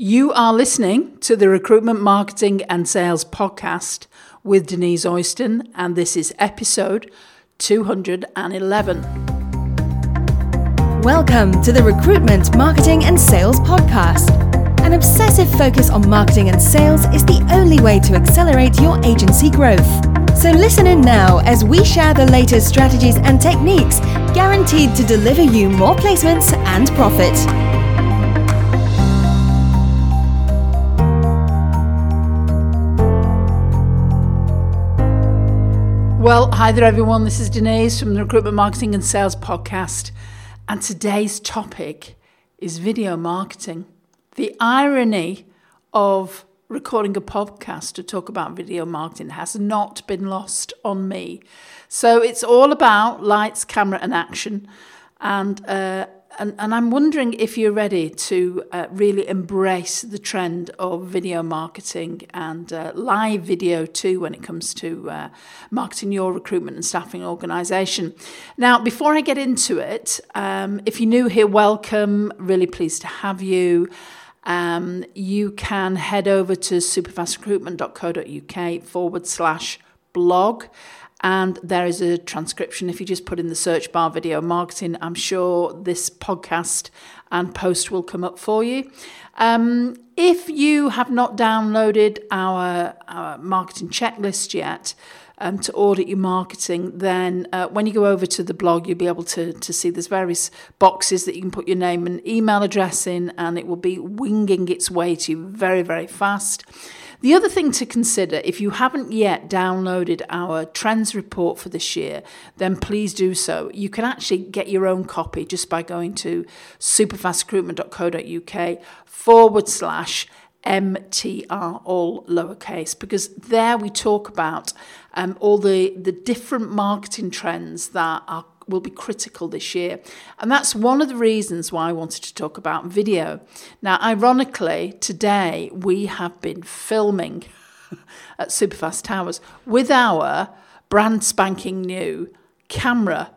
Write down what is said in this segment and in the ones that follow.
You are listening to the Recruitment Marketing and Sales Podcast with Denise Oyston, and this is episode 211. Welcome to the Recruitment Marketing and Sales Podcast. An obsessive focus on marketing and sales is the only way to accelerate your agency growth. So listen in now as we share the latest strategies and techniques guaranteed to deliver you more placements and profit. Well, hi there, everyone. This is Denise from the Recruitment Marketing and Sales Podcast. And today's topic is video marketing. The irony of recording a podcast to talk about video marketing has not been lost on me. So it's all about lights, camera, and action. And uh, and, and I'm wondering if you're ready to uh, really embrace the trend of video marketing and uh, live video too when it comes to uh, marketing your recruitment and staffing organisation. Now, before I get into it, um, if you're new here, welcome. Really pleased to have you. Um, you can head over to superfastrecruitment.co.uk forward slash blog and there is a transcription. If you just put in the search bar video marketing, I'm sure this podcast and post will come up for you. Um, if you have not downloaded our, our marketing checklist yet, um, to audit your marketing, then uh, when you go over to the blog, you'll be able to, to see there's various boxes that you can put your name and email address in, and it will be winging its way to you very, very fast. The other thing to consider, if you haven't yet downloaded our trends report for this year, then please do so. You can actually get your own copy just by going to superfastrecruitment.co.uk forward slash MTR, all lowercase, because there we talk about um, all the, the different marketing trends that are will be critical this year. And that's one of the reasons why I wanted to talk about video. Now, ironically, today we have been filming at Superfast Towers with our brand spanking new camera.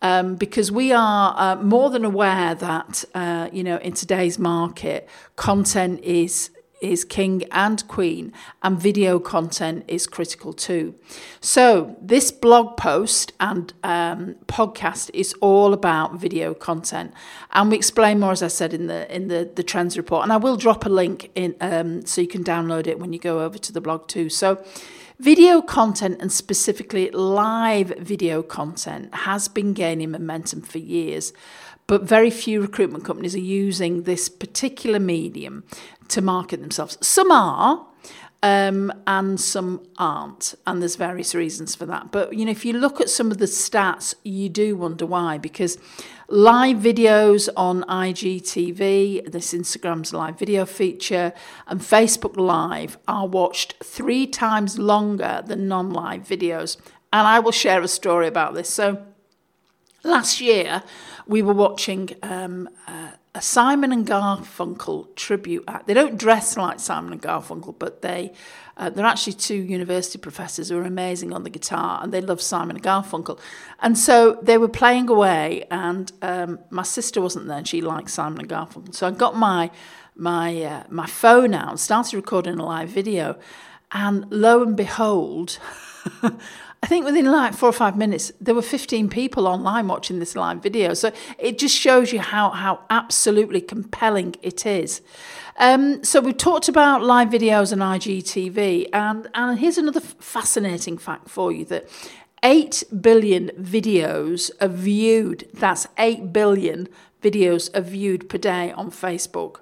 Um, because we are uh, more than aware that uh, you know in today's market, content is is king and queen, and video content is critical too. So, this blog post and um, podcast is all about video content, and we explain more, as I said in the in the the trends report. And I will drop a link in um, so you can download it when you go over to the blog too. So. Video content and specifically live video content has been gaining momentum for years but very few recruitment companies are using this particular medium to market themselves. Some are, um, and some aren't, and there's various reasons for that. But you know, if you look at some of the stats, you do wonder why, because live videos on IGTV, this Instagram's live video feature, and Facebook Live are watched three times longer than non-live videos. And I will share a story about this. So last year, we were watching um, uh, a Simon and Garfunkel tribute act. They don't dress like Simon and Garfunkel, but they uh, they're actually two university professors who are amazing on the guitar, and they love Simon and Garfunkel. And so they were playing away, and um, my sister wasn't there, and she liked Simon and Garfunkel. So I got my my uh, my phone out and started recording a live video, and lo and behold. I think within like four or five minutes, there were 15 people online watching this live video. So it just shows you how, how absolutely compelling it is. Um, so we've talked about live videos and IGTV, and, and here's another fascinating fact for you that 8 billion videos are viewed, that's 8 billion videos are viewed per day on Facebook.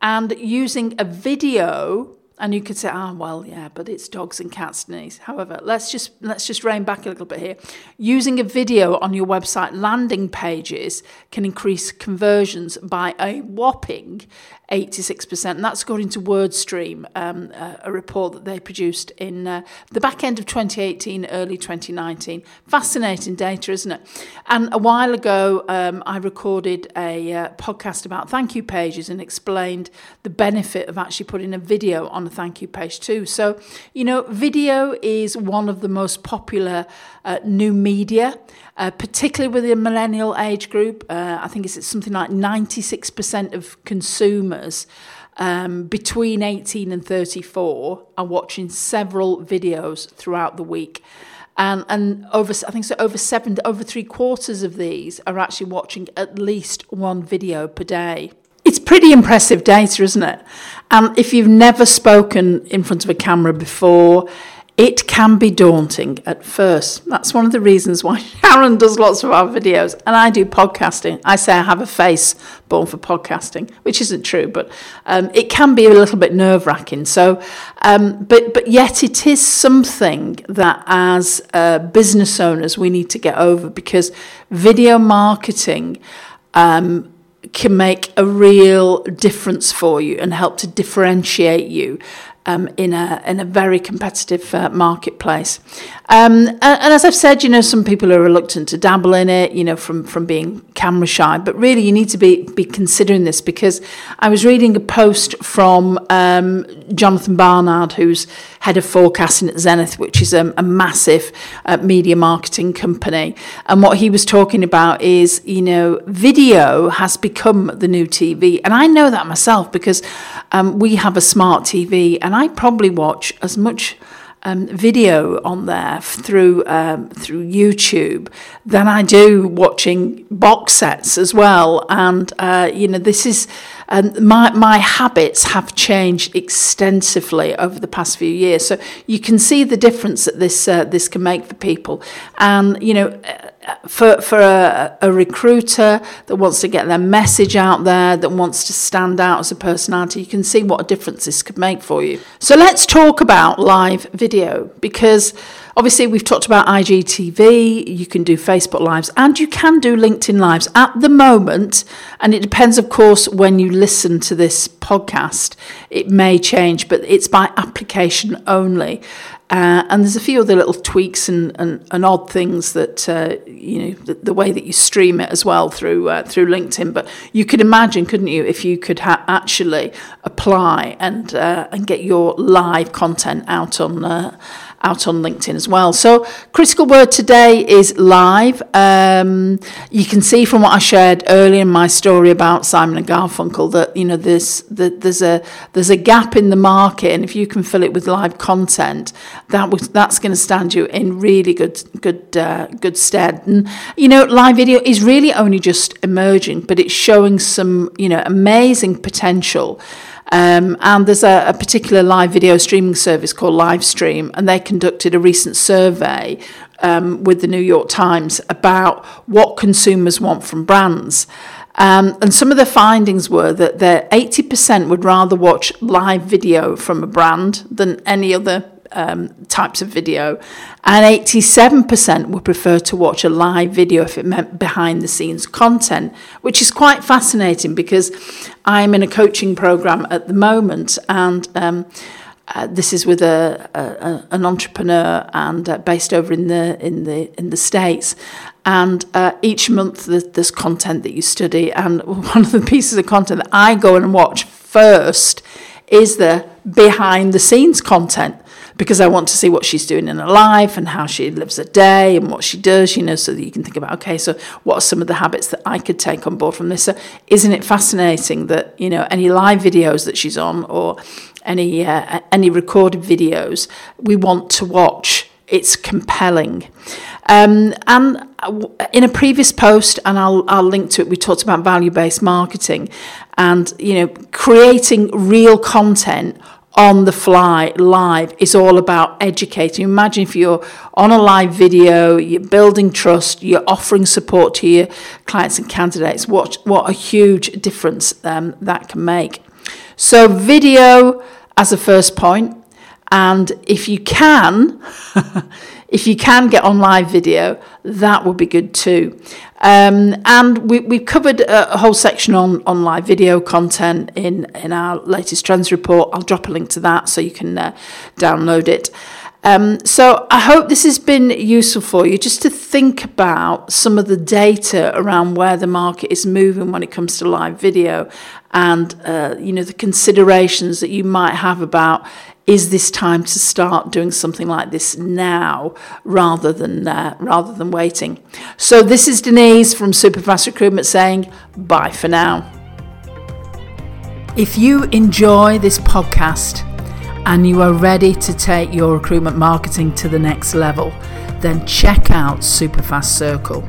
And using a video and you could say, ah, oh, well, yeah, but it's dogs and cats, Denise. However, let's just let's just rein back a little bit here. Using a video on your website landing pages can increase conversions by a whopping 86%. And that's according to WordStream, um, uh, a report that they produced in uh, the back end of 2018, early 2019. Fascinating data, isn't it? And a while ago, um, I recorded a uh, podcast about thank you pages and explained the benefit of actually putting a video on thank you page too. So, you know, video is one of the most popular uh, new media, uh, particularly with the millennial age group. Uh, I think it's something like 96% of consumers um, between 18 and 34 are watching several videos throughout the week. And, and over, I think so over seven, over three quarters of these are actually watching at least one video per day. Pretty impressive data, isn't it? And if you've never spoken in front of a camera before, it can be daunting at first. That's one of the reasons why Sharon does lots of our videos and I do podcasting. I say I have a face born for podcasting, which isn't true, but um, it can be a little bit nerve wracking. So, um, but but yet it is something that as uh, business owners we need to get over because video marketing. Um, can make a real difference for you and help to differentiate you um, in a in a very competitive uh, marketplace. Um, and, and, as I've said, you know, some people are reluctant to dabble in it, you know, from from being camera shy. But really, you need to be be considering this because I was reading a post from um, Jonathan Barnard, who's head of forecasting at Zenith, which is a, a massive uh, media marketing company, and what he was talking about is, you know, video has become the new TV, and I know that myself because um, we have a smart TV, and I probably watch as much um, video on there through um, through YouTube than I do watching box sets as well. And uh, you know, this is um, my my habits have changed extensively over the past few years. So you can see the difference that this uh, this can make for people. And you know for for a, a, recruiter that wants to get their message out there, that wants to stand out as a personality, you can see what a difference this could make for you. So let's talk about live video because obviously we've talked about IGTV, you can do Facebook Lives, and you can do LinkedIn Lives at the moment. And it depends, of course, when you listen to this podcast, it may change, but it's by application only. Uh, and there's a few other little tweaks and, and, and odd things that uh, you know the, the, way that you stream it as well through uh, through LinkedIn. But you could imagine, couldn't you, if you could ha- actually apply and uh, and get your live content out on uh, out on LinkedIn as well. So, critical word today is live. Um, you can see from what I shared earlier in my story about Simon and Garfunkel that you know there's that there's a there's a gap in the market, and if you can fill it with live content, that was that's going to stand you in really good good uh, good stead. And you know, live video is really only just emerging, but it's showing some you know amazing potential. Um, and there's a, a, particular live video streaming service called Livestream, and they conducted a recent survey um, with the New York Times about what consumers want from brands. Um, and some of the findings were that 80% would rather watch live video from a brand than any other um, types of video, and 87% would prefer to watch a live video if it meant behind the scenes content, which is quite fascinating because I'm in a coaching program at the moment and um, uh, this is with a, a, an entrepreneur and uh, based over in the in the in the states. And uh, each month there's content that you study, and one of the pieces of content that I go and watch first is the behind the scenes content because I want to see what she's doing in her life and how she lives a day and what she does, you know, so that you can think about, okay, so what are some of the habits that I could take on board from this? So isn't it fascinating that, you know, any live videos that she's on or any, uh, any recorded videos we want to watch? It's compelling. Um, and in a previous post, and I'll, I'll link to it, we talked about value based marketing and you know creating real content on the fly live is all about educating. Imagine if you're on a live video, you're building trust, you're offering support to your clients and candidates. What, what a huge difference um, that can make. So, video as a first point, and if you can, if you can get on live video, that would be good too. Um, and we, we've covered a, a, whole section on, on live video content in, in our latest trends report. I'll drop a link to that so you can uh, download it. Um, so I hope this has been useful for you just to think about some of the data around where the market is moving when it comes to live video and uh, you know the considerations that you might have about is this time to start doing something like this now rather than uh, rather than waiting so this is denise from superfast recruitment saying bye for now If you enjoy this podcast and you are ready to take your recruitment marketing to the next level, then check out Superfast Circle.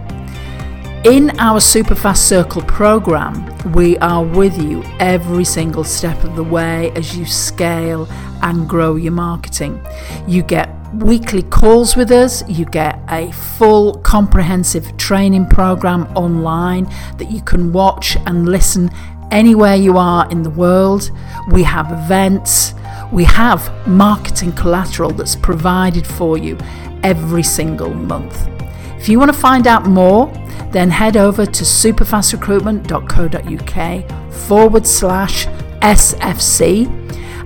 In our Superfast Circle program, we are with you every single step of the way as you scale and grow your marketing. You get weekly calls with us, you get a full comprehensive training program online that you can watch and listen anywhere you are in the world. We have events, we have marketing collateral that's provided for you every single month. If you want to find out more, then head over to superfastrecruitment.co.uk forward slash SFC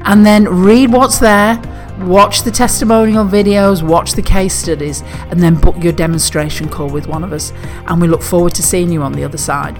and then read what's there, watch the testimonial videos, watch the case studies, and then book your demonstration call with one of us. And we look forward to seeing you on the other side.